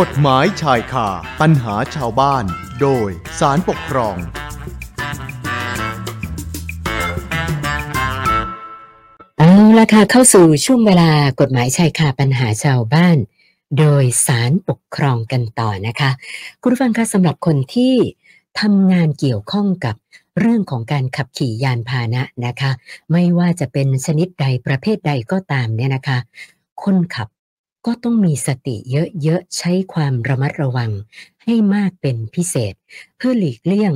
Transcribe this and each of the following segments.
กฎหมายชายคาปัญหาชาวบ้าน โดยสารปกครอง เอาละค่ะเข้าสู่ช่วงเวลากฎหมายชายคาปัญหาชาวบ้าน โดยสารปกครองกันต่อนะคะ คุณผู้ฟังคะสำหรับคนที่ทำงานเกี่ยวข้องกับเรื่องของการขับขี่ยานพาหนะนะคะ ไม่ว่าจะเป็นชนิดใดประเภทใดก็ตามเนี่ยนะคะ คนขับ ก็ต้องมีสติเยอะๆ ใช้ความระมัดระวังให้มากเป็นพิเศษ เพื่อหลีกเลี่ยง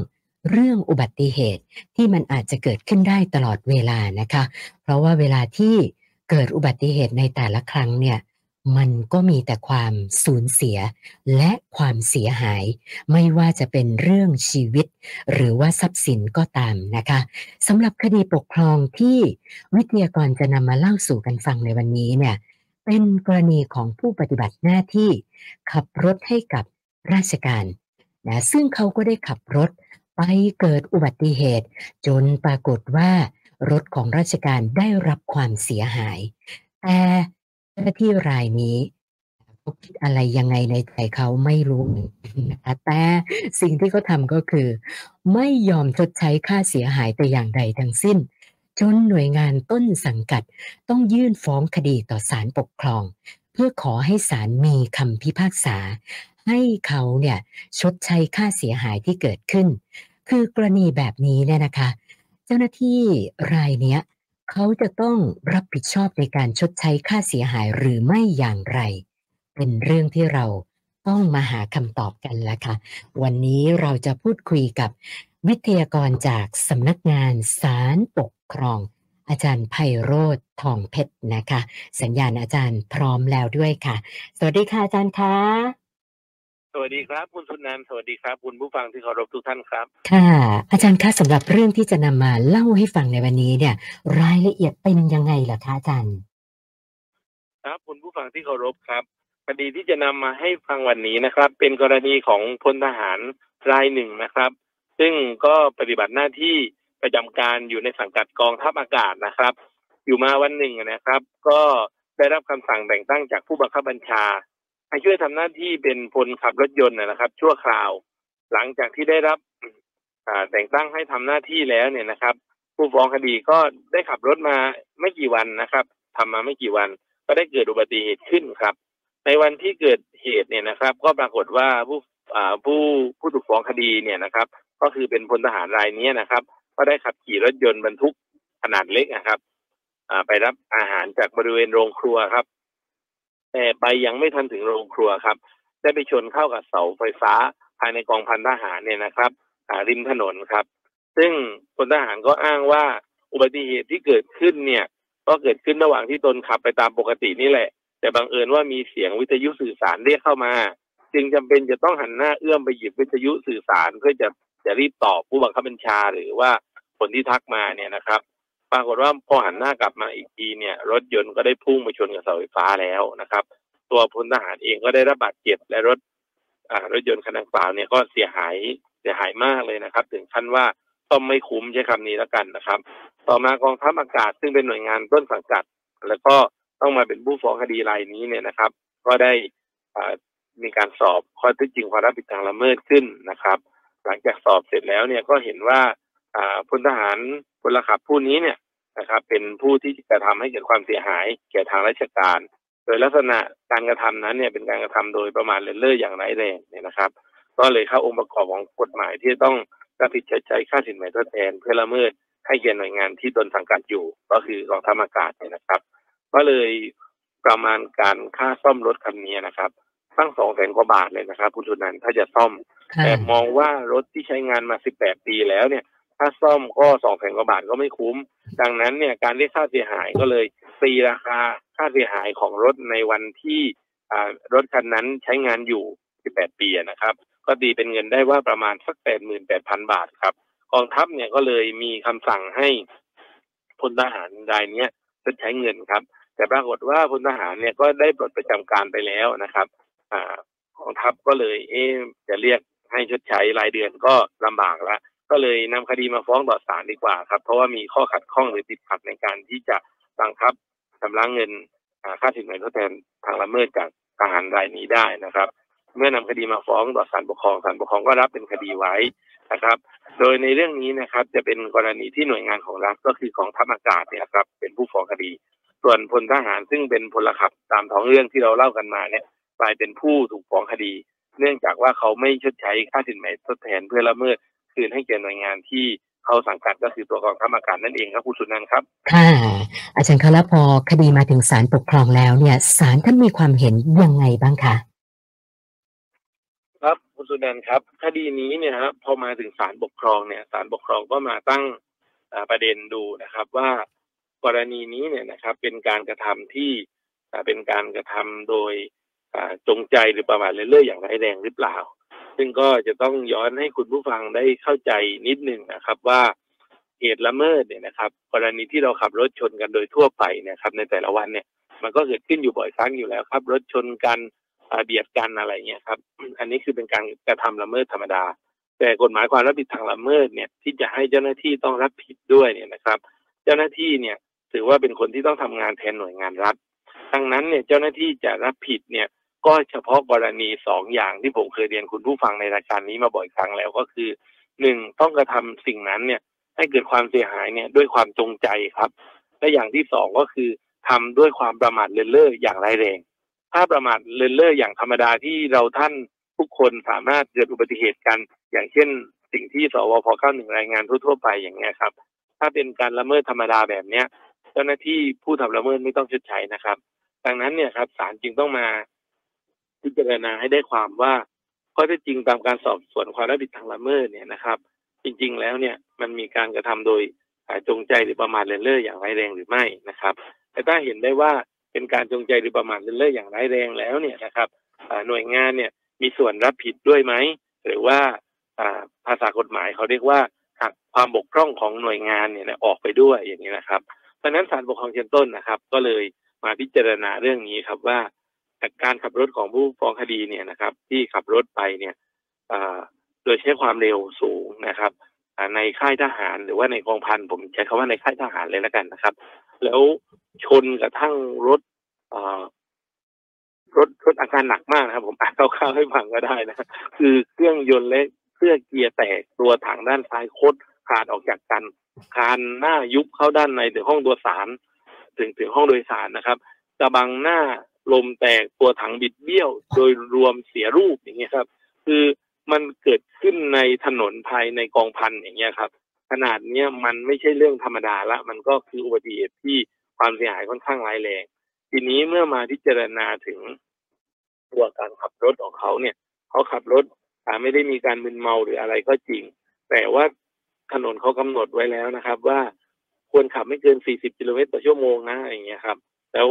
เรื่องอุบัติเหตุที่มันอาจจะเกิดขึ้นได้ตลอดเวลานะคะ เพราะว่าเวลาที่เกิดอุบัติเหตุในแต่ละครั้งเนี่ยมันก็มีแต่ความสูญเสียและความเสียหาย ไม่ว่าจะเป็นเรื่องชีวิต หรือว่าทรัพย์สินก็ตามนะคะสำหรับคดีปกครองที่วิทยากรจะนำมาเล่าสู่กันฟังในวันนี้เนี่ย เป็นกรณีของผู้ปฏิบัติหน้าที่ขับรถให้กับราชการนะซึ่งเขาก็ได้ขับรถไปเกิดอุบัติเหตุ จนปรากฏว่ารถของราชการได้รับความเสียหาย แต่เจ้าหน้าที่รายนี้เขาคิดอะไรยังไงในใจเขาไม่รู้นะคะแต่สิ่งที่เขาทำก็คือ ไม่ยอมชดใช้ค่าเสียหายแต่อย่างใดทั้งสิ้น จนหน่วยงานต้นสังกัดต้องยื่นฟ้องคดีต่อศาลปกครอง เพื่อขอให้ศาลมีคำพิพากษา ให้เขาเนี่ยชดใช้ค่าเสียหายที่เกิดขึ้น คือกรณีแบบนี้เนี่ยนะคะ เจ้าหน้าที่รายเนี้ยเขาจะต้องรับผิดชอบในการชดใช้ค่าเสียหายหรือไม่อย่างไร เป็นเรื่องที่เราต้องมาหาคำตอบกันแล้วค่ะ วันนี้เราจะพูดคุยกับวิทยากรจากสำนักงานศาลปก ครอง อาจารย์ไพโรธทองเพชรนะคะ สัญญาณอาจารย์พร้อมแล้วด้วยค่ะ สวัสดีค่ะอาจารย์คะสวัสดีครับ คุณสุนันท์สวัสดีครับ คุณผู้ฟังที่เคารพทุกท่านครับ ค่ะ อาจารย์คะสำหรับเรื่องที่จะนำมาเล่าให้ฟังในวันนี้เนี่ย รายละเอียดเป็นยังไงล่ะคะอาจารย์ ครับคุณผู้ฟังที่เคารพครับคดีที่จะนำมาให้ฟังวันนี้นะครับ เป็นกรณีของพลทหารรายหนึ่งนะครับ ซึ่งก็ปฏิบัติหน้าที่ ประจำการอยู่ในสังกัดกองทัพอากาศนะครับ อยู่มาวันหนึ่งนะครับ ก็ได้รับคำสั่งแต่งตั้งจากผู้บังคับบัญชา ให้ช่วยทำหน้าที่เป็นพลขับรถยนต์นะครับ ชั่วคราว หลังจากที่ได้รับแต่งตั้งให้ทำหน้าที่แล้วเนี่ยนะครับ ผู้ฟ้องคดีก็ได้ขับรถมาไม่กี่วันนะครับทำมาไม่กี่วัน ก็ได้เกิดอุบัติเหตุขึ้นครับ ในวันที่เกิดเหตุเนี่ยนะครับ ก็ปรากฏว่าผู้ผู้ผู้ถูกฟ้องคดีเนี่ยนะครับ ก็คือเป็นพลทหารรายนี้นะครับ ก็ได้ขับขี่รถยนต์บรรทุกขนาดเล็กนะครับไปรับอาหารจากบริเวณโรงครัวครับ แต่ไปยังไม่ทันถึงโรงครัวครับ ได้ไปชนเข้ากับเสาไฟฟ้าภายในกองพันทหารเนี่ยนะครับริมถนนครับ ซึ่งพลทหารก็อ้างว่าอุบัติเหตุที่เกิดขึ้นเนี่ย ก็เกิดขึ้นระหว่างที่ตนขับไปตามปกตินี่แหละ แต่บังเอิญว่ามีเสียงวิทยุสื่อสารเรียกเข้ามา จึงจำเป็นจะต้องหันหน้าเอื้อมไปหยิบวิทยุสื่อสารเพื่อจะ จะรีบตอบผู้บังคับบัญชาหรือว่าคนที่ทักมาเนี่ยนะครับ ปรากฏว่าพอหันหน้ากลับมาอีกทีเนี่ย รถยนต์ก็ได้พุ่งไปชนกับเสาไฟฟ้าแล้วนะครับ ตัวพลทหารเองก็ได้รับบาดเจ็บและรถอ่ารถยนต์คันดังกล่าวเนี่ยก็เสียหายเสียหายมากเลยนะครับ ถึงขั้นว่าต้องไม่คุ้มใช้คำนี้แล้วกันนะครับ ต่อมากองทัพอากาศซึ่งเป็นหน่วยงานต้นสังกัด แล้วก็ต้องมาเป็นผู้ฟ้องคดีรายนี้เนี่ยนะครับ ก็ได้อ่ามีการสอบข้อเท็จจริงความรับผิดทางละเมิดขึ้นนะครับ หลังจากสอบเสร็จแล้วเนี่ยก็เห็นว่าพลทหารพลขับผู้นี้เนี่ยนะครับ เป็นผู้ที่กระทำให้เกิดความเสียหายแก่ทางราชการ โดยลักษณะการกระทำนั้นเนี่ยเป็นการกระทำโดยประมาทเลินเล่ออย่างไร้แรงเนี่ยนะครับ ก็เลยเข้าองค์ประกอบของกฎหมายที่ต้องรับผิดชดใช้ค่าสินไหมทดแทน เพื่อละเมิดให้แก่หน่วยงานที่ตนสังกัดอยู่ ก็คือกองทัพอากาศเนี่ยนะครับ ก็เลยประมาณการค่าซ่อมรถคันนี้นะครับ ตั้งสองแสนกว่าบาทเลยนะครับ คุณชุนันถ้าจะซ่อม แต่มองว่ารถที่ใช้งานมา18ปีแล้วเนี่ย ถ้าซ่อมก็สองแสนกว่าบาทก็ไม่คุ้ม ดังนั้นเนี่ยการเรียกค่าเสียหายก็เลยตีราคาค่าเสียหายของรถในวันที่รถคันนั้นใช้งานอยู่18ปีอะนะครับ ก็ตีเป็นเงินได้ว่าประมาณสัก88,000บาทครับ กองทัพเนี่ยก็เลยมีคำสั่งให้พลทหารรายเนี้ยชดใช้เงินครับ แต่ปรากฏว่าพลทหารเนี่ยก็ได้ปลดประจำการไปแล้วนะครับ อ่ากองทัพก็เลย เอ๊จะเรียก ให้ชดใช้รายเดือนก็ลำบากแล้วก็เลยนำคดีมาฟ้องต่อศาลดีกว่าครับ เพราะว่ามีข้อขัดข้องหรือติดขัดในการที่จะบังคับชำระเงินค่าสินไหมทดแทนทางละเมิดจากทหารรายนี้ได้นะครับ เมื่อนำคดีมาฟ้องต่อศาลปกครองศาลปกครองก็รับเป็นคดีไว้นะครับ โดยในเรื่องนี้นะครับ จะเป็นกรณีที่หน่วยงานของรัฐก็คือของทัพอากาศเนี่ยครับ เป็นผู้ฟ้องคดี ส่วนพลทหารซึ่งเป็นพลขับตามท้องเรื่องที่เราเล่ากันมาเนี่ยกลายเป็นผู้ถูกฟ้องคดี เนื่องจากว่าเขาไม่ชดใช้ค่าสินไหมทดแทนเพื่อละเมิดคืนให้แก่หน่วยงานที่เขาสังกัดก็คือตัวกองทัพอากาศนั่นเองครับคุณสุนันท์ครับ ค่ะ อาจารย์คะแล้วพอคดีมาถึงศาลปกครองแล้วเนี่ยศาลท่านมีความเห็นยังไงบ้างคะครับคุณสุนันท์ครับ คดีนี้เนี่ยครับพอมาถึงศาลปกครองเนี่ยศาลปกครองก็มาตั้งอ่าประเด็นดูนะครับว่ากรณีนี้เนี่ยนะครับเป็นการกระทำที่อ่าเป็นการกระทำโดยอ่า จงใจหรือประมาทเลื่อยๆอย่างร้ายแรงหรือเปล่า ซึ่งก็จะต้องย้อนให้คุณผู้ฟังได้เข้าใจนิดหนึ่งนะครับ ว่าเหตุละเมิดเนี่ยนะครับ กรณีที่เราขับรถชนกันโดยทั่วไปเนะครับ ในแต่ละวันเนี่ย มันก็เกิดขึ้นอยู่บ่อยครั้งอยู่แล้วครับ รถชนกันเบียดกันอะไรเงี้ยครับ อันนี้คือเป็นการกระทำละเมิดธรรมดา แต่กฎหมายความรับผิดทางละเมิดเนี่ย ที่จะให้เจ้าหน้าที่ต้องรับผิดด้วยเนี่ยนะครับ เจ้าหน้าที่เนี่ยถือว่าเป็นคนที่ต้องทำงานแทนหน่วยงานรัฐดังนั้นเนี่ยเจ้าหน้าที่จะรับผิดเนี่ย ก็เฉพาะกรณีสองอย่างที่ผมเคยเรียนคุณผู้ฟังในรายการนี้มาบ่อยครั้งแล้วก็คือหนึ่งต้องกระทำสิ่งนั้นเนี่ย ให้เกิดความเสียหายเนี่ยด้วยความจงใจครับ และอย่างที่สองก็คือทำด้วยความประมาทเลินเล่ออย่างร้ายแรง ถ้าประมาทเลินเล่ออย่างธรรมดาที่เราท่านทุกคนสามารถเกิดอุบัติเหตุกัน อย่างเช่น สิ่งที่สวพ91รายงานทั่วๆไปอย่างเงี้ยครับ ถ้าเป็นการละเมิดธรรมดาแบบเนี้ย เจ้าหน้าที่ผู้ทำละเมิดไม่ต้องชดใช้นะครับ ดังนั้นเนี่ยครับศาลจึงต้องมา พิจารณาให้ได้ความว่าข้อเท็จจริงตามการสอบสวนความรับผิดทางละเมิดเนี่ยนะครับ จริง ๆ แล้วเนี่ยมันมีการกระทำโดยจงใจหรือประมาทเลินเล่ออย่างร้ายแรงหรือไม่นะครับ แต่ถ้าเห็นได้ว่าเป็นการจงใจหรือประมาทเลินเล่ออย่างร้ายแรงแล้วเนี่ยนะครับหน่วยงานเนี่ยมีส่วนรับผิดด้วยไหมหรือว่าภาษากฎหมายเขาเรียกว่าหักความบกพร่องของหน่วยงานเนี่ยออกไปด้วยอย่างนี้นะครับ เพราะนั้นศาลปกครองชั้นต้นนะครับ ก็เลยมาพิจารณาเรื่องนี้ครับว่า การขับรถของผู้ฟ้องคดีเนี่ยนะครับ ที่ขับรถไปเนี่ยโดยใช้ความเร็วสูงนะครับในค่ายทหารหรือว่าในกองพันผมใช้คำว่าในค่ายทหารเลยแล้วกันนะครับ แล้วชนกระทั่งรถรถรถอาการหนักมากนะครับ ผมอ่านคร่าวๆให้ฟังก็ได้นะคือเครื่องยนต์และเครื่องเกียร์แตกตัวถังด้านซ้ายโคดขาดออกจากกันคานหน้ายุบเข้าด้านในถึงห้องโดยสาร ถึงถึงห้องโดยสารนะครับกระบังหน้า ลมแตกตัวถังบิดเบี้ยว โดยรวมเสียรูปอย่างเงี้ยครับ คือมันเกิดขึ้นในถนนภายในกองพันอย่างเงี้ยครับ ขนาดเนี้ยมันไม่ใช่เรื่องธรรมดาละ มันก็คืออุบัติเหตุที่ความเสียหายค่อนข้างร้ายแรง ทีนี้เมื่อมาพิจารณาถึงตัวการขับรถของเขาเนี่ยเขาขับรถไม่ได้มีการมึนเมาหรืออะไรก็จริง แต่ว่าถนนเขากำหนดไว้แล้วนะครับ ว่าควรขับไม่เกิน 40 กิโลเมตรต่อชั่วโมงนะอย่างเงี้ยครับ แล้ว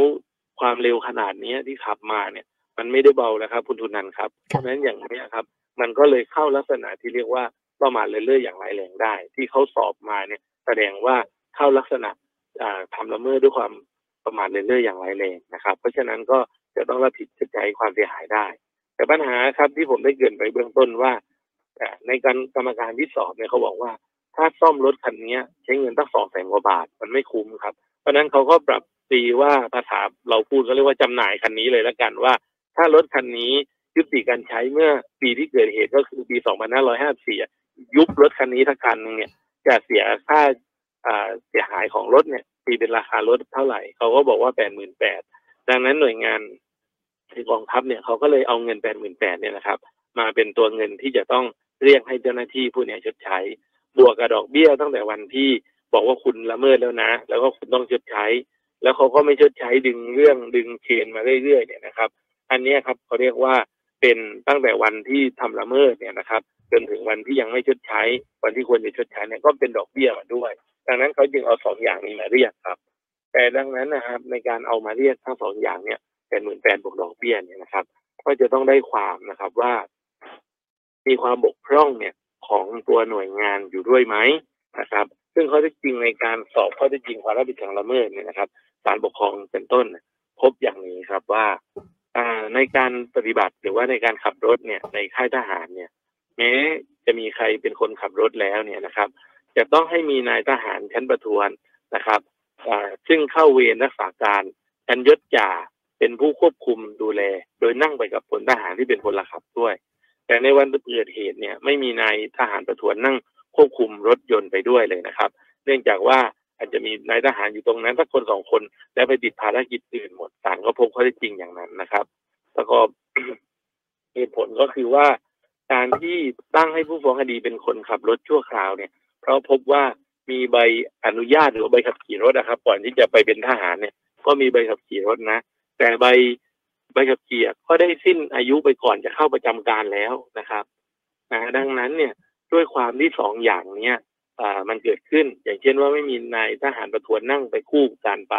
ความเร็วขนาดเนี้ยที่ขับมาเนี่ย มันไม่ได้เบานะครับ คุณทุนนันท์ครับเพราะฉะนั้นอย่างเนี้ยครับ มันก็เลยเข้าลักษณะที่เรียกว่าประมาทเลินเล่ออย่างร้ายแรงได้ ที่เขาสอบมาเนี่ย แสดงว่าเข้าลักษณะอ่าทำละเมิดด้วยความประมาทเลินเล่ออย่างร้ายแรงนะครับ เพราะฉะนั้นก็จะต้องรับผิดชดใช้ความเสียหายได้ แต่ปัญหาครับที่ผมได้เกรินไปเบื้องต้นว่าอ่าในการกรรมการที่สอบเนี่ยเขาบอกว่าถ้าซ่อมรถคันเนี้ยใช้เงินตั้งสองแสนกว่าบาท มันไม่คุ้มครับ เพราะฉะนั้นเขาก็ปรับ ตีว่าภาษาเราพูดก็เรียกว่าจำหน่ายคันนี้เลยแล้วกันว่า ถ้ารถคันนี้ยุติการใช้เมื่อปีที่เกิดเหตุก็คือปี 2554 ยุบรถคันนี้ทั้งคันหนึงเนี่ยจะเสียค่าอ่าเสียหายของรถเนี่ยตีเป็นราคารถเท่าไหร่เขาก็บอกว่า 88,000ดังนั้นหน่วยงานกองทัพเนี่ยเขาก็เลยเอาเงิน 88,000เนี่ยนะครับ มาเป็นตัวเงินที่จะต้องเรียกให้เจ้าหน้าที่ผู้เนี้ชดใช้ บวกกับดอกเบี้ยตั้งแต่วันที่บอกว่าคุณละเมิดแล้วนะ แล้วก็คุณต้องชดใช้ แล้วเขาก็ไม่ชดใช้ดึงเรื่องดึงเชนมาเรื่อยๆเนี่ยนะครับ อันนี้ครับเขาเรียกว่าเป็นตั้งแต่วันที่ทำละเมิดเนี่ยนะครับ จนถึงวันที่ยังไม่ชดใช้ วันที่ควรจะชดใช้เนี่ยก็เป็นดอกเบี้ยมาด้วย ดังนั้นเขาจึงเอาสองอย่างนี้มาเรียกครับ แต่ดังนั้นนะครับ ในการเอามาเรียกทั้งสองอย่างเนี่ยเป็นหมื่นแปดบวกดอกเบี้ยเนี่ยนะครับ ก็จะต้องได้ความนะครับว่า มีความบกพร่องเนี่ยของตัวหน่วยงานอยู่ด้วยไหมนะครับ ซึ่งข้อเท็จจริงในการสอบข้อเท็จจริงความรับผิดทางละเมิดเนี่ยนะครับ ศาลปกครองเป็นต้น พบอย่างนี้ครับว่าในการปฏิบัติหรือว่าในการขับรถเนี่ยในค่ายทหารเนี่ย แม้จะมีใครเป็นคนขับรถแล้วเนี่ยนะครับ จะต้องให้มีนายทหารชั้นประทวนนะครับซึ่งเข้าเวรรักษาการชั้นยศจ่าเป็นผู้ควบคุมดูแล โดยนั่งไปกับพลทหารที่เป็นพลขับด้วย แต่ในวันเกิดเหตุเนี่ยไม่มีนายทหารประทวนนั่งควบคุมรถยนต์ไปด้วยเลยนะครับ เนื่องจากว่า อาจจะมีนายทหารอยู่ตรงนั้นสักคนสองคนและไปติดภารกิจอื่นหมดศาลก็พบข้อเท็จจริงอย่างนั้นนะครับ แล้วก็เหตุผลก็คือว่าการที่ตั้งให้ผู้ฟ้องคดีเป็นคนขับรถชั่วคราวเนี่ย เพราะพบว่ามีใบอนุญาตหรือใบขับขี่รถนะครับ ก่อนที่จะไปเป็นทหารเนี่ย ก็มีใบขับขี่รถนะ แต่ใบใบขับขี่ก็ได้สิ้นอายุไปก่อนจะเข้าประจำการแล้วนะครับนะดังนั้นเนี่ยด้วยความที่สองอย่างเนี้ย อ่ามันเกิดขึ้น อย่างเช่นว่าไม่มีนายทหารประทวนนั่งไปคู่การไป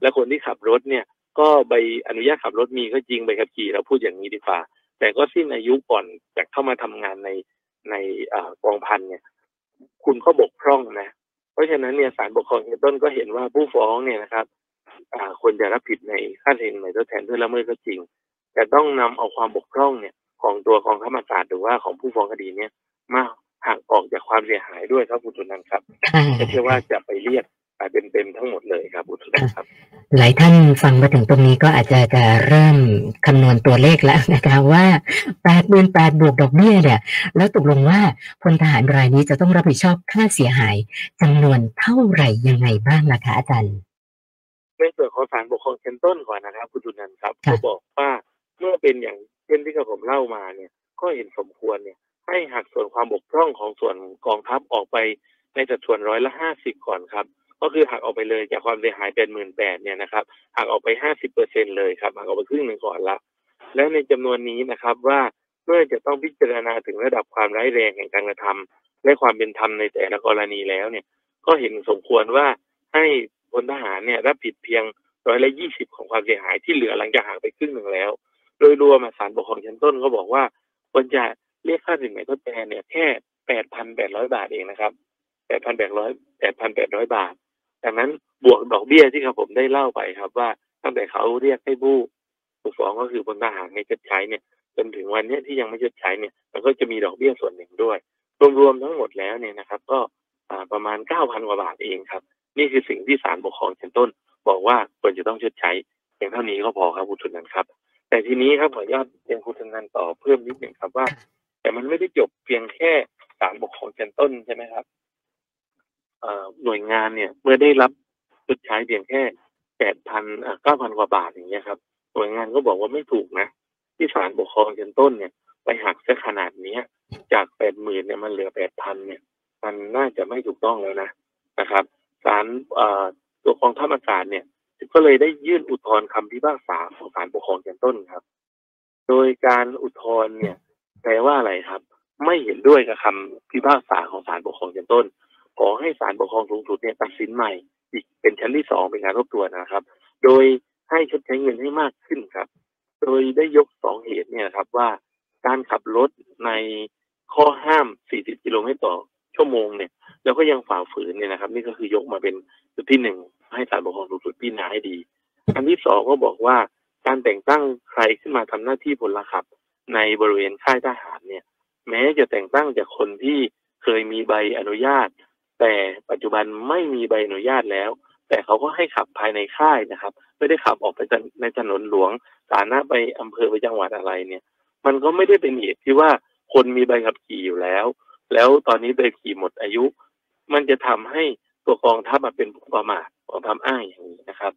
และคนที่ขับรถเนี่ย ก็ใบอนุญาตขับรถมีก็จริงใบขับขี่เราพูดอย่างนี้ดีกว่า แต่ก็สิ้นอายุก่อนจะเข้ามาทำงานในในอกองพันเนี่ย คุณก็บกพร่องนะ เพราะฉะนั้นเนี่ยศาลปกครองต้นก็เห็นว่าผู้ฟ้องเนี่ยนะครับอ่าควรจะรับผิดในค่าเทนใหม่ทดแทนเพื่อละเมิดก็จริง แต่ต้องนำเอาความบกพร่องเนี่ย ของตัวกองทัพอากาศหรือว่าของผู้ฟ้องคดีเนี่ยมา หักออกจากความเสียหายด้วยครับคุณตุนันครับค่ะไม่ใช่ว่าจะไปเรียกไปเป็นเต็มทั้งหมดเลยครับคุณตุนันครับ หลายท่านฟังมาถึงตรงนี้ก็อาจจะจะเริ่มคำนวณตัวเลขแล้วนะคะว่าแปดหมื่นแปดบวกดอกเบี้ยเนี่ย แล้วตกลงว่าพลทหารรายนี้จะต้องรับผิดชอบค่าเสียหายจำนวนเท่าไหร่ยังไงบ้างล่ะคะอาจารย์ในส่วนของศาลปกครองชั้นต้นก่อนนะครับคุณตุนันครับค่ะก็บอกว่าเมื่อเป็นอย่างเช่นที่กระผมเล่ามาเนี่ย ก็เห็นสมควรเนี่ย ให้หักส่วนความบกพร่องของส่วนกองทัพออกไปในสัดส่วนร้อยละห้าสิบก่อนครับ ก็คือหักออกไปเลยจากความเสียหายเป็นหมื่นแปดเนี่ยนะครับหักออกไปห้าสิบเปอร์เซ็นเลยครับหักออกไปครึ่งหนึ่งก่อนละ และในจำนวนนี้นะครับว่าเมื่อจะต้องพิจารณาถึงระดับความร้ายแรงแห่งการกระทำและความเป็นธรรมในแต่ละกรณีแล้วเนี่ย ก็เห็นสมควรว่าให้พลทหารเนี่ยรับผิดเพียงร้อยละยี่สิบของความเสียหายที่เหลือหลังจากหักไปครึ่งหนึ่งแล้ว โดยรวมอะศาลปกครองชั้นต้นก็บอกว่าควรจะ เรียกค่าสินไหมทดแทนเนี่ยแค่แปดพันแปดร้อยบาทเองนะครับแปดพันแปดร้อยแปดพันแปดร้อยบาทดังนั้นบวกดอกเบี้ยที่ครับผมได้เล่าไปครับ ว่าตั้งแต่เขาเรียกให้ผู้ผู้ฟ้องก็คือพลทหารในชดใช้เนี่ยจนถึงวันนี้ที่ยังไม่ชดใช้เนี่ยมันก็จะมีดอกเบี้ยส่วนหนึ่งด้วย รวมๆทั้งหมดแล้วเนี่ยนะครับ ก็ประมาณเก้าพันกว่าบาทเองครับ นี่คือสิ่งที่ศาลปกครองชั้นต้น บอกว่าควรจะต้องชดใช้เพียงเท่านี้ก็พอครับคุณทุนนันครับ แต่ทีนี้ครับขออนุญาตเรียนคุณทุนนันต่อเพิ่มนิดหนึ่งครับว่า แต่มันไม่ได้จบเพียงแค่ศาลปกครองชั้นต้นใช่ไหมครับหน่วยงานเนี่ย เมื่อได้รับชดใช้เพียงแค่แปดพันเก้าพันกว่าบาทอย่างเงี้ยครับหน่วยงานก็บอกว่าไม่ถูกนะ ที่ศาลปกครองชั้นต้นเนี่ย ไปหักซะขนาดเนี้ย จากแปดหมื่นเนี่ยมันเหลือแปดพันเนี่ย มันน่าจะไม่ถูกต้องแล้วนะนะครับศาลตัวกองทัพอากาศเนี่ยก็เลยได้ยื่นอุทธรณ์คำพิพากษาของศาลปกครองชั้นต้นครับ โดยการอุทธรณ์เนี่ย แปลว่าอะไรครับ ไม่เห็นด้วยกับคำพิพากษาของศาลปกครองชั้นต้น ขอให้ศาลปกครองสูงสุดเนี่ยตัดสินใหม่ อีกเป็นชั้นที่สองเป็นการทบทวนนะครับ โดยให้ชดใช้เงินให้มากขึ้นครับ โดยได้ยกสองเหตุเนี่ยครับว่าการขับรถในข้อห้าม 40 กิโลเมตรต่อชั่วโมงเนี่ย แล้วก็ยังฝ่าฝืนเนี่ยนะครับ นี่ก็คือยกมาเป็นจุดที่หนึ่งให้ศาลปกครองสูงสุดพิจารณาให้ดี อันที่สองก็บอกว่าการแต่งตั้งใครขึ้นมาทำหน้าที่พลขับ ในบริเวณค่ายทหารเนี่ย แม้จะแต่งตั้งจากคนที่เคยมีใบอนุญาต แต่ปัจจุบันไม่มีใบอนุญาตแล้ว แต่เขาก็ให้ขับภายในค่ายนะครับ ไม่ได้ขับออกไปในถนนหลวงสาธารณะไปอำเภอไปจังหวัดอะไรเนี่ย มันก็ไม่ได้เป็นเหตุที่ว่าคนมีใบขับขี่อยู่แล้ว แล้วตอนนี้ใบขี่หมดอายุ มันจะทำให้ตัวกองทัพมาเป็นผู้ประมาทกองทัพอ้างอย่างนี้นะครับ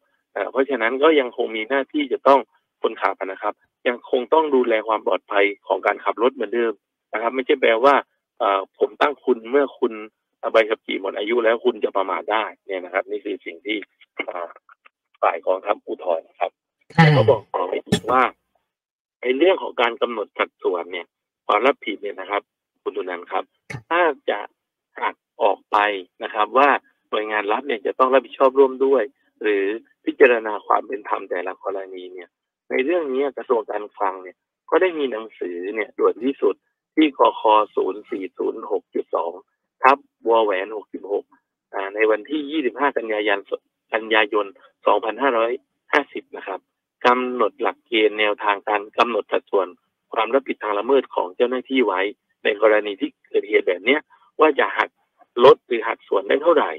เพราะฉะนั้นก็ยังคงมีหน้าที่จะต้อง คนขับนะครับ ยังคงต้องดูแลความปลอดภัยของการขับรถเหมือนเดิมนะครับ ไม่ใช่แปลว่าเอ่อผมตั้งคุณเมื่อคุณใบขับขี่หมดอายุแล้วคุณจะประมาทได้เนี่ยนะครับ นี่คือสิ่งที่เอ่อฝ่ายกองทัพอุทธรณ์นะครับค่ะแล้วก็บอกต่อไปอีกว่าในเรื่องของการกำหนดสัดส่วนเนี่ย ความรับผิดเนี่ยนะครับ คุณตุนันท์ครับ ถ้าจะหักออกไปนะครับ ว่าหน่วยงานรัฐเนี่ยจะต้องรับผิดชอบร่วมด้วย หรือพิจารณาความเป็นธรรมแต่ละกรณีเนี่ย ในเรื่องนี้กระทรวงการคลังเนี่ย ก็ได้มีหนังสือเนี่ยด่วนที่สุดที่กค0406.2ทับวแหวน66ในวันที่ 25 กันยายนกันยายน 2550 นะครับกำหนดหลักเกณฑ์แนวทางการกำหนดสัดส่วนความรับผิดทางละเมิดของเจ้าหน้าที่ไว้ ในกรณีที่เกิดเหตุแบบนี้ว่าจะหักลดหรือหักส่วนได้เท่าไหร่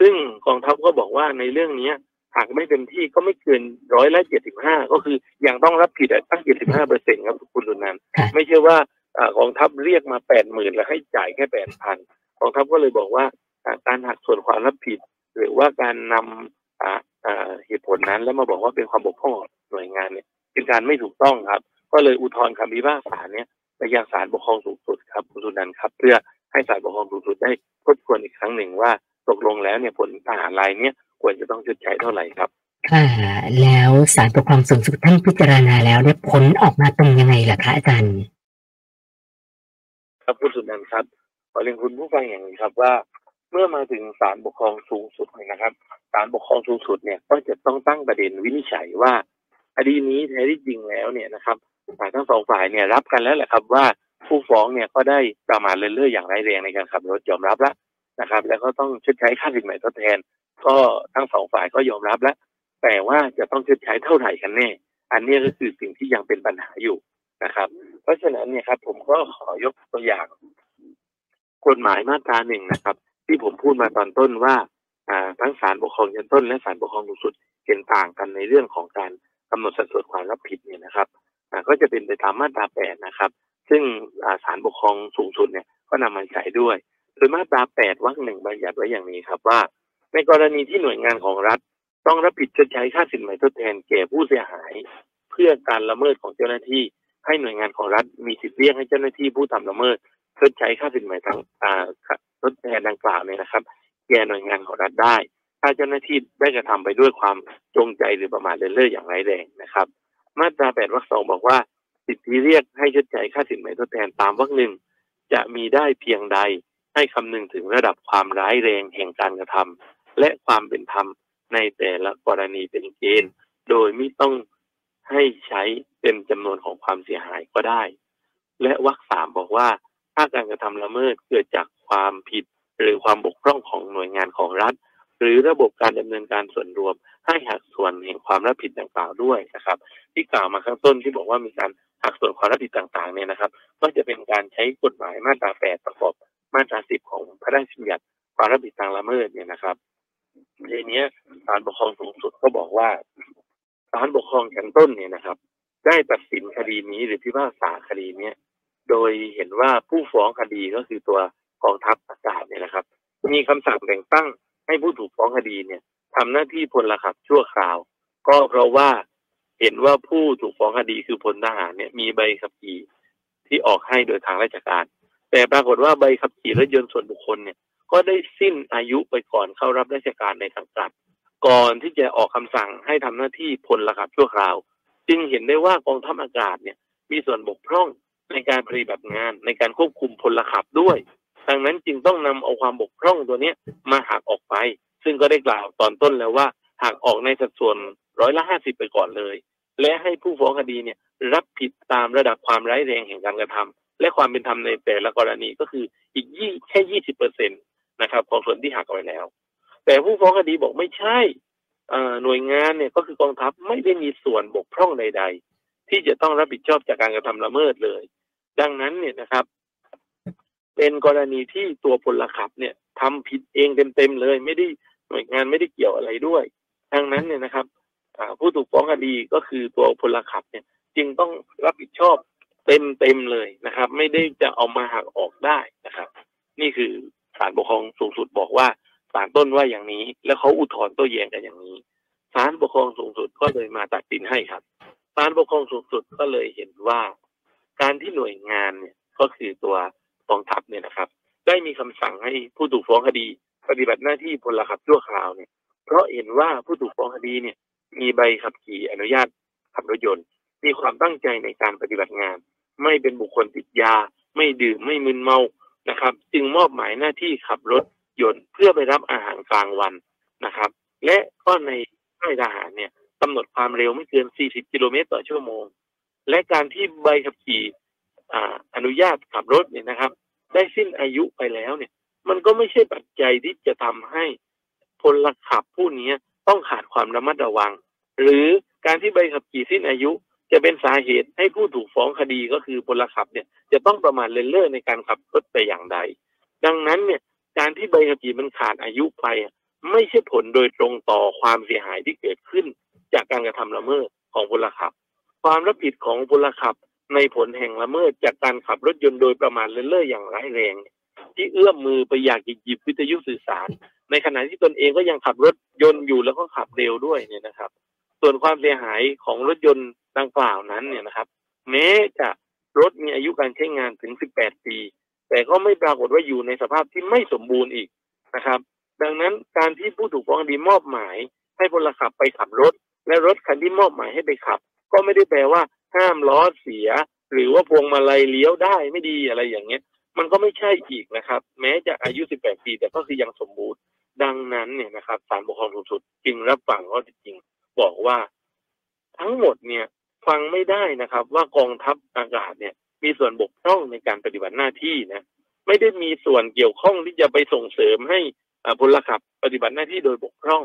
ซึ่งกองทัพก็บอกว่าในเรื่องนี้ หากไม่เต็มที่ก็ไม่เกินร้อยละเจ็ดสิบห้าก็คือยังต้องรับผิดตั้งเจ็ดสิบห้าเปอร์เซ็นต์ครับคุณสุนันท์ค่ะไม่ใช่ว่ากองทัพเรียกมาแปดหมื่นแล้วให้จ่ายแค่แปดพันกองทัพก็เลยบอกว่าอ่าการหักส่วนความรับผิด หรือว่าการนำอ่าอ่าเหตุผลนั้นแล้วมาบอกว่าเป็นความบกพร่องของหน่วยงานเนี่ยเป็นการไม่ถูกต้องครับ ก็เลยอุทธรณ์คำพิพากษาเนี่ยไปยังศาลปกครองสูงสุดครับคุณสุนันท์ครับเพื่อให้ศาลปกครองสูงสุดได้ทบทวนอีกครั้งหนึ่งว่าตกลงแล้วเนี่ยผลทหารรายเนี้ย ควรจะต้องชดใช้เท่าไหร่ครับค่ะแล้วศาลปกครองสูงสุดท่านพิจารณาแล้วเนี่ยผลออกมาตรงยังไงล่ะคะอาจารย์ครับคุณสุนันท์ครับขอเรียนคุณผู้ฟังอย่างนี้ครับว่า เมื่อมาถึงศาลปกครองสูงสุดเนี่ยนะครับศาลปกครองสูงสุดเนี่ยก็จะต้องตั้งประเด็นวินิจฉัยว่าคดีนี้แท้ที่จริงแล้วเนี่ยนะครับฝ่ายทั้งสองฝ่ายเนี่ยรับกันแล้วแหละครับว่าผู้ฟ้องเนี่ยก็ได้ประมาทเลินเล่ออย่างร้ายแรงในการขับรถยอมรับแล้วนะครับ แล้วก็ต้องชดใช้ค่าสินใหม่ทดแทน ก็ทั้งสองฝ่ายก็ยอมรับแล้ว แต่ว่าจะต้องชดใช้เท่าไหร่กันแน่ อันนี้ก็คือสิ่งที่ยังเป็นปัญหาอยู่นะครับ เพราะฉะนั้นเนี่ยครับ ผมก็ขอยกตัวอย่าง กฎหมายมาตราหนึ่งนะครับ ที่ผมพูดมาตอนต้นว่าอ่าทั้งศาลปกครองชั้นต้นและศาลปกครองสูงสุดเห็นต่างกันในเรื่องของการกำหนดสัดส่วนความรับผิดเนี่ยนะครับก็จะเป็นไปตามมาตราแปดนะครับ ซึ่งอ่าศาลปกครองสูงสุดเนี่ยก็นำมาใช้ด้วย โดยมาตราแปดวรรคหนึ่งบัญญัติไว้อย่างนี้ครับว่า ในกรณีที่หน่วยงานของรัฐ ต้องรับผิดชดใช้ค่าสินไหมทดแทนแก่ผู้เสียหาย เพื่อการละเมิดของเจ้าหน้าที่ ให้หน่วยงานของรัฐ มีสิทธิ์เรียกให้เจ้าหน้าที่ผู้ทำละเมิดชดใช้ค่าสินไหมทางอ่าทดแทนดังกล่าวเนี่ยนะครับ แก่หน่วยงานของรัฐได้ ถ้าเจ้าหน้าที่ได้กระทำไปด้วยความจงใจหรือประมาทเลินเล่ออย่างร้ายแรงนะครับ มาตราแปดวรรคสองบอกว่า สิทธิเรียกให้ชดใช้ค่าสินไหมทดแทนตามวรรคหนึ่งจะมีได้เพียงใดให้คำนึงถึงระดับความร้ายแรงแห่งการกระทำ และความเป็นธรรมในแต่ละกรณีเป็นเกณฑ์ โดยไม่ต้องให้ใช้เป็นจำนวนของความเสียหายก็ได้ และวรรคสามบอกว่า ถ้าการกระทำละเมิดเกิดจากความผิดหรือความบกพร่องของหน่วยงานของรัฐ หรือระบบการดำเนินการส่วนรวม ให้หักส่วนแห่งความรับผิดดังกล่าวด้วยนะครับ ที่กล่าวมาข้างต้นที่บอกว่ามีการหักส่วนความรับผิดต่างๆเนี่ยนะครับ ก็จะเป็นการใช้กฎหมายมาตราแปดประกอบมาตราสิบของพระราชบัญญัติความรับผิดทางละเมิดเนี่ยนะครับ ในนี้ศาลปกครองสูงสุดก็บอกว่าศาลปกครองชั้นต้นเนี่ยนะครับ ได้ตัดสินคดีนี้หรือพิพากษาคดีเนี้ยโดยเห็นว่าผู้ฟ้องคดีก็คือตัวกองทัพอากาศเนี่ยนะครับ มีคำสั่งแต่งตั้งให้ผู้ถูกฟ้องคดีเนี่ยทำหน้าที่พลขับชั่วคราว ก็เพราะว่าเห็นว่าผู้ถูกฟ้องคดีคือพลทหารเนี่ยมีใบขับขี่ที่ออกให้โดยทางราชการ แต่ปรากฏว่าใบขับขี่รถยนต์ส่วนบุคคลเนี่ย ก็ได้สิ้นอายุไปก่อนเข้ารับราชการในสังกัด ก่อนที่จะออกคำสั่งให้ทำหน้าที่พลระขับชั่วคราว จึงเห็นได้ว่ากองทัพอากาศเนี่ย มีส่วนบกพร่องในการปฏิบัติงานในการควบคุมพลขับด้วย ดังนั้นจึงต้องนำเอาความบกพร่องตัวเนี้ยมาหักออกไป ซึ่งก็ได้กล่าวตอนต้นแล้วว่าหักออกในสัดส่วนร้อยละห้าสิบไปก่อนเลย และให้ผู้ฟ้องคดีเนี่ยรับผิดตามระดับความร้ายแรงแห่งการกระทำและความเป็นธรรมในแต่ละกรณีก็คืออีกยี่แค่ยี่สิบเปอร์เซ็นต์ นะครับของส่วนที่หักออกไปแล้ว แต่ผู้ฟ้องคดีบอกไม่ใช่หน่วยงานเนี่ยก็คือกองทัพไม่ได้มีส่วนบกพร่องใด ๆ ที่จะต้องรับผิดชอบจากการกระทำละเมิดเลย ดังนั้นเนี่ยนะครับ เป็นกรณีที่ตัวพลขับเนี่ยทำผิดเองเต็มๆเลย ไม่ได้หน่วยงานไม่ได้เกี่ยวอะไรด้วยดังนั้นเนี่ยนะครับผู้ถูกฟ้องคดีก็คือตัวพลขับเนี่ย จึงต้องรับผิดชอบเต็มๆเลยนะครับ ไม่ได้จะเอามาหักออกได้นะครับ นี่คือ ศาลปกครองสูงสุดบอกว่าศาลต้นว่าอย่างนี้ แล้วเขาอุทธรณ์โต้แย้งกันอย่างนี้ศาลปกครองสูงสุดก็เลยมาตัดสินให้ครับศาลปกครองสูงสุดก็เลยเห็นว่า การที่หน่วยงานเนี่ยก็คือตัวกองทัพเนี่ยนะครับ ได้มีคำสั่งให้ผู้ถูกฟ้องคดี ปฏิบัติหน้าที่พลขับชั่วคราวเนี่ย เพราะเห็นว่าผู้ถูกฟ้องคดีเนี่ย มีใบขับขี่อนุญาตขับรถยนต์ มีความตั้งใจในการปฏิบัติงาน ไม่เป็นบุคคลติดยา ไม่ดื่มไม่มึนเมา นะครับ จึงมอบหมายหน้าที่ขับรถยนต์เพื่อไปรับอาหารกลางวันนะครับ และก็ในค่ายทหารเนี่ยกำหนดความเร็วไม่เกิน 40 กิโลเมตรต่อชั่วโมง และการที่ใบขับขี่อ่าอนุญาตขับรถเนี่ยนะครับ ได้สิ้นอายุไปแล้วเนี่ย มันก็ไม่ใช่ปัจจัยที่จะทำให้พลขับผู้นี้ต้องขาดความระมัดระวัง หรือการที่ใบขับขี่สิ้นอายุ จะเป็นสาเหตุให้ผู้ถูกฟ้องคดีก็คือพลขับเนี่ยจะต้องประมาทเลินเล่อในการขับรถแต่อย่างใด ดังนั้นเนี่ยการที่ใบขับขี่มันขาดอายุไปไม่ใช่ผลโดยตรงต่อความเสียหายที่เกิดขึ้น จากการกระทำละเมิดของพลขับ ความรับผิดของพลขับในผลแห่งละเมิดจากการขับรถยนต์โดยประมาทเลินเล่ออย่างร้ายแรง ที่เอื้อมมือไปอยากหยิบวิทยุสื่อสาร ในขณะที่ตนเองก็ยังขับรถยนต์อยู่แล้วก็ขับเร็วด้วยเนี่ยนะครับ ส่วนความเสียหายของรถยนต์ ดังกล่าวนั้นเนี่ยนะครับ แม้จะรถมีอายุการใช้งานถึง 18 ปี แต่ก็ไม่ปรากฏว่าอยู่ในสภาพที่ไม่สมบูรณ์อีกนะครับ ดังนั้นการที่ผู้ถูกฟ้องคดีมอบหมาย ให้พลขับไปขับรถ และรถคันที่มอบหมายให้ไปขับ ก็ไม่ได้แปลว่าห้ามล้อเสีย หรือว่าพวงมาลัยเลี้ยวได้ไม่ดีอะไรอย่างเงี้ย มันก็ไม่ใช่อีกนะครับ แม้จะอายุ 18 ปี แต่ก็คือยังสมบูรณ์ ดังนั้นเนี่ยนะครับศาลปกครองสูงสุดจึงรับฟังข้อเท็จจริง บอกว่า ทั้งหมดเนี่ย ฟังไม่ได้นะครับ ว่ากองทัพอากาศเนี่ย มีส่วนบกพร่องในการปฏิบัติหน้าที่นะไม่ได้มีส่วนเกี่ยวข้องที่จะไปส่งเสริมให้พลขับปฏิบัติหน้าที่โดยบกพร่อง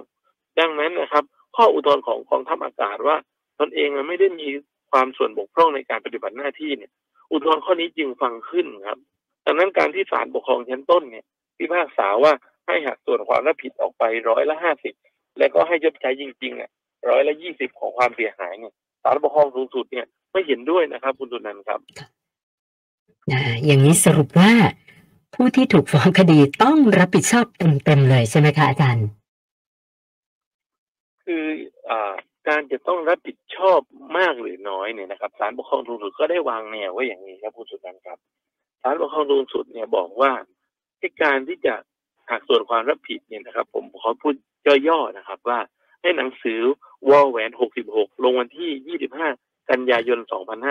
ดังนั้นนะครับ ข้ออุทธรณ์ของกองทัพอากาศว่าตนเองไม่ได้มีความส่วนบกพร่องในการปฏิบัติหน้าที่เนี่ย อุทธรณ์ข้อนี้จึงฟังขึ้นครับดังนั้นการที่ศาลปกครองชั้นต้นเนี่ยพิพากษาว่าให้หักส่วนความรับผิดออกไปร้อยละห้าสิบและก็ให้ชดใช้จริงๆเนี่ยร้อยละยี่สิบของความเสียหายเนี่ย ศาลปกครองสูงสุดเนี่ยไม่เห็นด้วยนะครับ คุณตุนันท์ครับนะอย่างนี้สรุปว่าผู้ที่ถูกฟ้องคดีต้องรับผิดชอบเต็มๆเลยใช่ไหมคะอาจารย์ คืออ่าการจะต้องรับผิดชอบมากหรือน้อยเนี่ยนะครับศาลปกครองสูงสุดก็ได้วางแนวไว้อย่างนี้ครับคุณสุนันท์ครับศาลปกครองสูงสุดเนี่ยบอกว่าให้การที่จะหักส่วนความรับผิดเนี่ยนะครับ ผมขอพูดย่อๆนะครับ ว่าให้หนังสือ วอลแหวน66ลงวันที่25กันยายน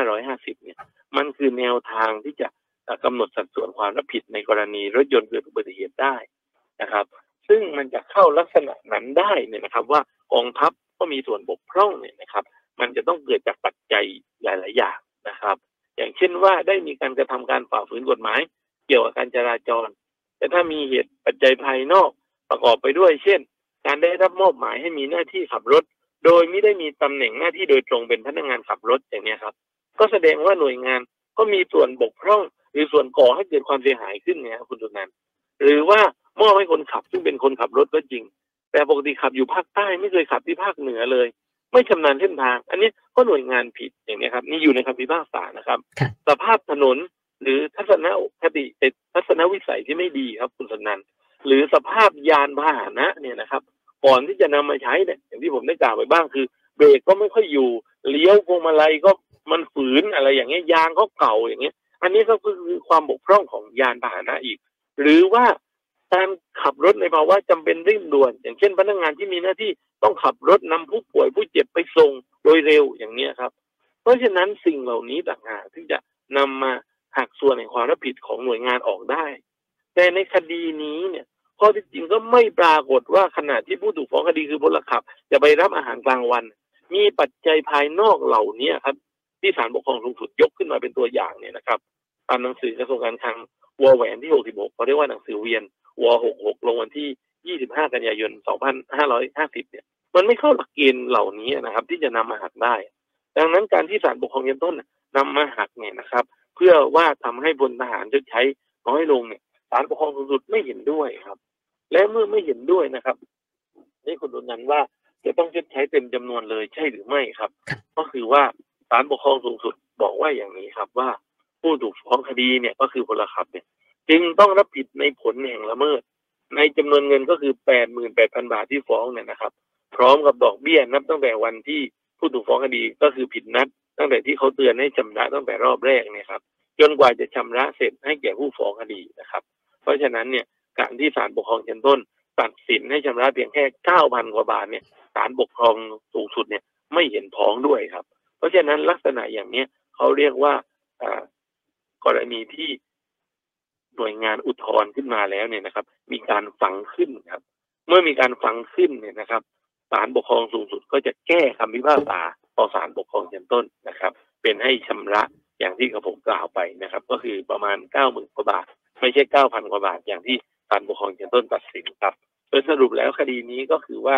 2550เนี่ย มันคือแนวทางที่จะเอ่อกำหนดสัดส่วนความรับผิดในกรณีรถยนต์เกิดอุบัติเหตุได้นะครับ ซึ่งมันจะเข้าลักษณะนั้นได้เนี่ยนะครับ ว่ากองทัพก็มีส่วนบกพร่องเนี่ยนะครับ มันจะต้องเกิดจากปัจจัยหลาย ๆ อย่างนะครับ อย่างเช่นว่าได้มีการกระทำการฝ่าฝืนกฎหมาย เกี่ยวกับการจราจร แต่ถ้ามีเหตุปัจจัยภายนอกประกอบไปด้วย เช่น การได้รับมอบหมายให้มีหน้าที่ขับรถ โดยไม่ได้มีตำแหน่งหน้าที่โดยตรงเป็นพนักงานขับรถอย่างเนี้ยครับ ก็แสดงว่าหน่วยงานก็มีส่วนบกพร่อง หรือส่วนก่อให้เกิดความเสียหายขึ้นเนี่ยครับคุณตุนันท์หรือว่ามอบให้คนขับซึ่งเป็นคนขับรถก็จริง แต่ปกติขับอยู่ภาคใต้ไม่เคยขับที่ภาคเหนือเลย ไม่ชำนาญเส้นทาง อันนี้ก็หน่วยงานผิดอย่างนี้ครับนี่อยู่ในคำพิพากษานะครับครับสภาพถนนหรือทัศนคติเอ่อทัศนวิสัยที่ไม่ดีครับคุณสนันท์หรือสภาพยานพาหนะเนี่ยนะครับ ก่อนที่จะนำมาใช้เนี่ยอย่างที่ผมได้กล่าวไปบ้างคือ เบรกก็ไม่ค่อยอยู่เลี้ยวพวงมาลัยก็มันฝืนอะไรอย่างเงี้ยยางก็เก่าอย่างเงี้ย อันนี้ก็คือความบกพร่องของยานพาหนะอีก หรือว่าการขับรถในภาวะจำเป็นเร่งด่วน อย่างเช่นพนักงานที่มีหน้าที่ต้องขับรถนำผู้ป่วยผู้เจ็บไปส่งโดยเร็วอย่างเนี้ยครับ เพราะฉะนั้นสิ่งเหล่านี้ต่างหากที่จะนำมาหักส่วนแห่งความรับผิดของหน่วยงานออกได้ แต่ในคดีนี้เนี่ย ข้อที่จริงก็ไม่ปรากฏว่าขณะที่ผู้ถูกฟ้องคดีคือพลขับ จะไปรับอาหารกลางวัน มีปัจจัยภายนอกเหล่านี้ครับ ที่ศาลปกครองสูงสุดยกขึ้นมาเป็นตัวอย่างเนี่ยนะครับตามหนังสือกระทรวงการคลังวอแหวนที่ 66เขาเรียกว่าหนังสือเวียนว66 ลงวันที่ 25 กันยายน 2550 เนี่ย มันไม่เข้าหลักเกณฑ์เหล่านี้นะครับ ที่จะนำมาหักได้ ดังนั้นการที่ศาลปกครองชั้นต้นน่ะนำมาหักเนี่ยนะครับ เพื่อว่าทำให้พลทหารชดใช้น้อยลงเนี่ย ศาลปกครองสูงสุดไม่เห็นด้วยครับ และเมื่อไม่เห็นด้วยนะครับนี่คุณดุนันท์ว่าจะต้องชดใช้เต็มจำนวนเลยใช่หรือไม่ครับครับ ก็คือว่าศาลปกครองสูงสุดบอกว่าอย่างนี้ครับว่าผู้ถูกฟ้องคดีเนี่ยก็คือพลขับเนี่ยจึงต้องรับผิดในผลแห่งละเมิด ในจำนวนเงินก็คือแปดหมื่นแปดพันบาทที่ฟ้องเนี่ยนะครับ พร้อมกับดอกเบี้ยนับตั้งแต่วันที่ผู้ถูกฟ้องคดีก็คือผิดนัด ตั้งแต่ที่เขาเตือนให้ชำระตั้งแต่รอบแรกเนี่ยครับจนกว่าจะชำระเสร็จให้แก่ผู้ฟ้องคดีนะครับ เพราะฉะนั้นเนี่ยการที่ศาลปกครองชั้นต้น ตัดสินให้ชำระเพียงแค่เก้าพันกว่าบาทเนี่ยศาลปกครองสูงสุดเนี่ยไม่เห็นพ้องด้วยครับ เพราะฉะนั้นลักษณะอย่างเนี้ยเขาเรียกว่ากรณีที่หน่วยงานอุทธรณ์ขึ้นมาแล้วเนี่ยนะครับ มีการฟังขึ้นครับ เมื่อมีการฟังขึ้นเนี่ยนะครับศาลปกครองสูงสุดก็จะแก้คำพิพากษาต่อศาลปกครองชั้นต้นนะครับ เป็นให้ชำระอย่างที่กระผมกล่าวไปนะครับ ก็คือประมาณเก้าหมื่นกว่าบาท ไม่ใช่เก้าพันกว่าบาทอย่างที่ศาลปกครองชั้นต้นตัดสินครับโดยสรุปแล้วคดีนี้ก็คือว่า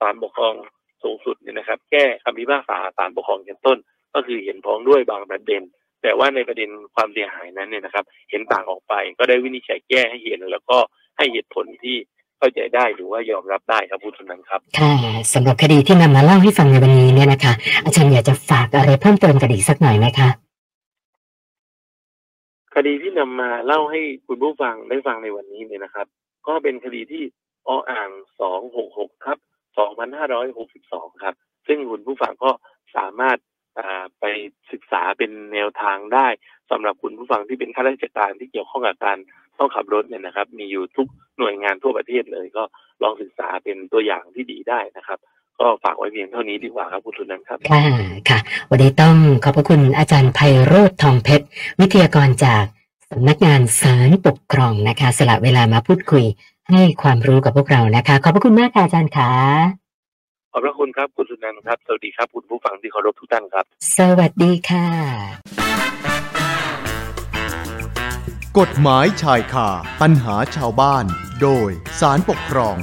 ศาลปกครองสูงสุดเนี่ยนะครับ แก้คำพิพากษาศาลปกครองชั้นต้น ก็คือเห็นพ้องด้วยบางประเด็น แต่ว่าในประเด็นความเสียหายนั้นเนี่ยนะครับ เห็นต่างออกไปก็ได้วินิจฉัยแก้ให้เห็นแล้วก็ให้เหตุผลที่เข้าใจได้หรือว่ายอมรับได้ครับคุณสุนันครับค่ะสำหรับคดีที่นำมาเล่าให้ฟังในวันนี้เนี่ยนะคะ อาจารย์อยากจะฝากอะไรเพิ่มเติมกันอีกสักหน่อยไหมคะ คดีที่นำมาเล่าให้คุณผู้ฟังได้ฟังในวันนี้เนี่ยนะครับ ก็เป็นคดีที่ออ่าง266ครับ2562ครับ ซึ่งคุณผู้ฟังก็สามารถไปศึกษาเป็นแนวทางได้สำหรับคุณผู้ฟังที่เป็นข้าราชการที่เกี่ยวข้องกับการต้องขับรถเนี่ยนะครับ มีอยู่ทุกหน่วยงานทั่วประเทศเลยก็ลองศึกษาเป็นตัวอย่างที่ดีได้นะครับ ก็ฝากไว้เพียงเท่านี้ดีกว่าครับคุณทุนนันท์ครับค่ะค่ะ วันนี้ต้องขอบพระคุณอาจารย์ไพโรธทองเพชร วิทยากรจากสำนักงานศาลปกครองนะคะ สละเวลามาพูดคุยให้ความรู้กับพวกเรานะคะ ขอบพระคุณมากค่ะอาจารย์ค่ะขอบพระคุณครับคุณสุนันท์ครับ สวัสดีครับคุณผู้ฟังที่เคารพทุกท่านครับ สวัสดีค่ะ กฎหมายชายคาปัญหาชาวบ้าน โดยสารปกครอง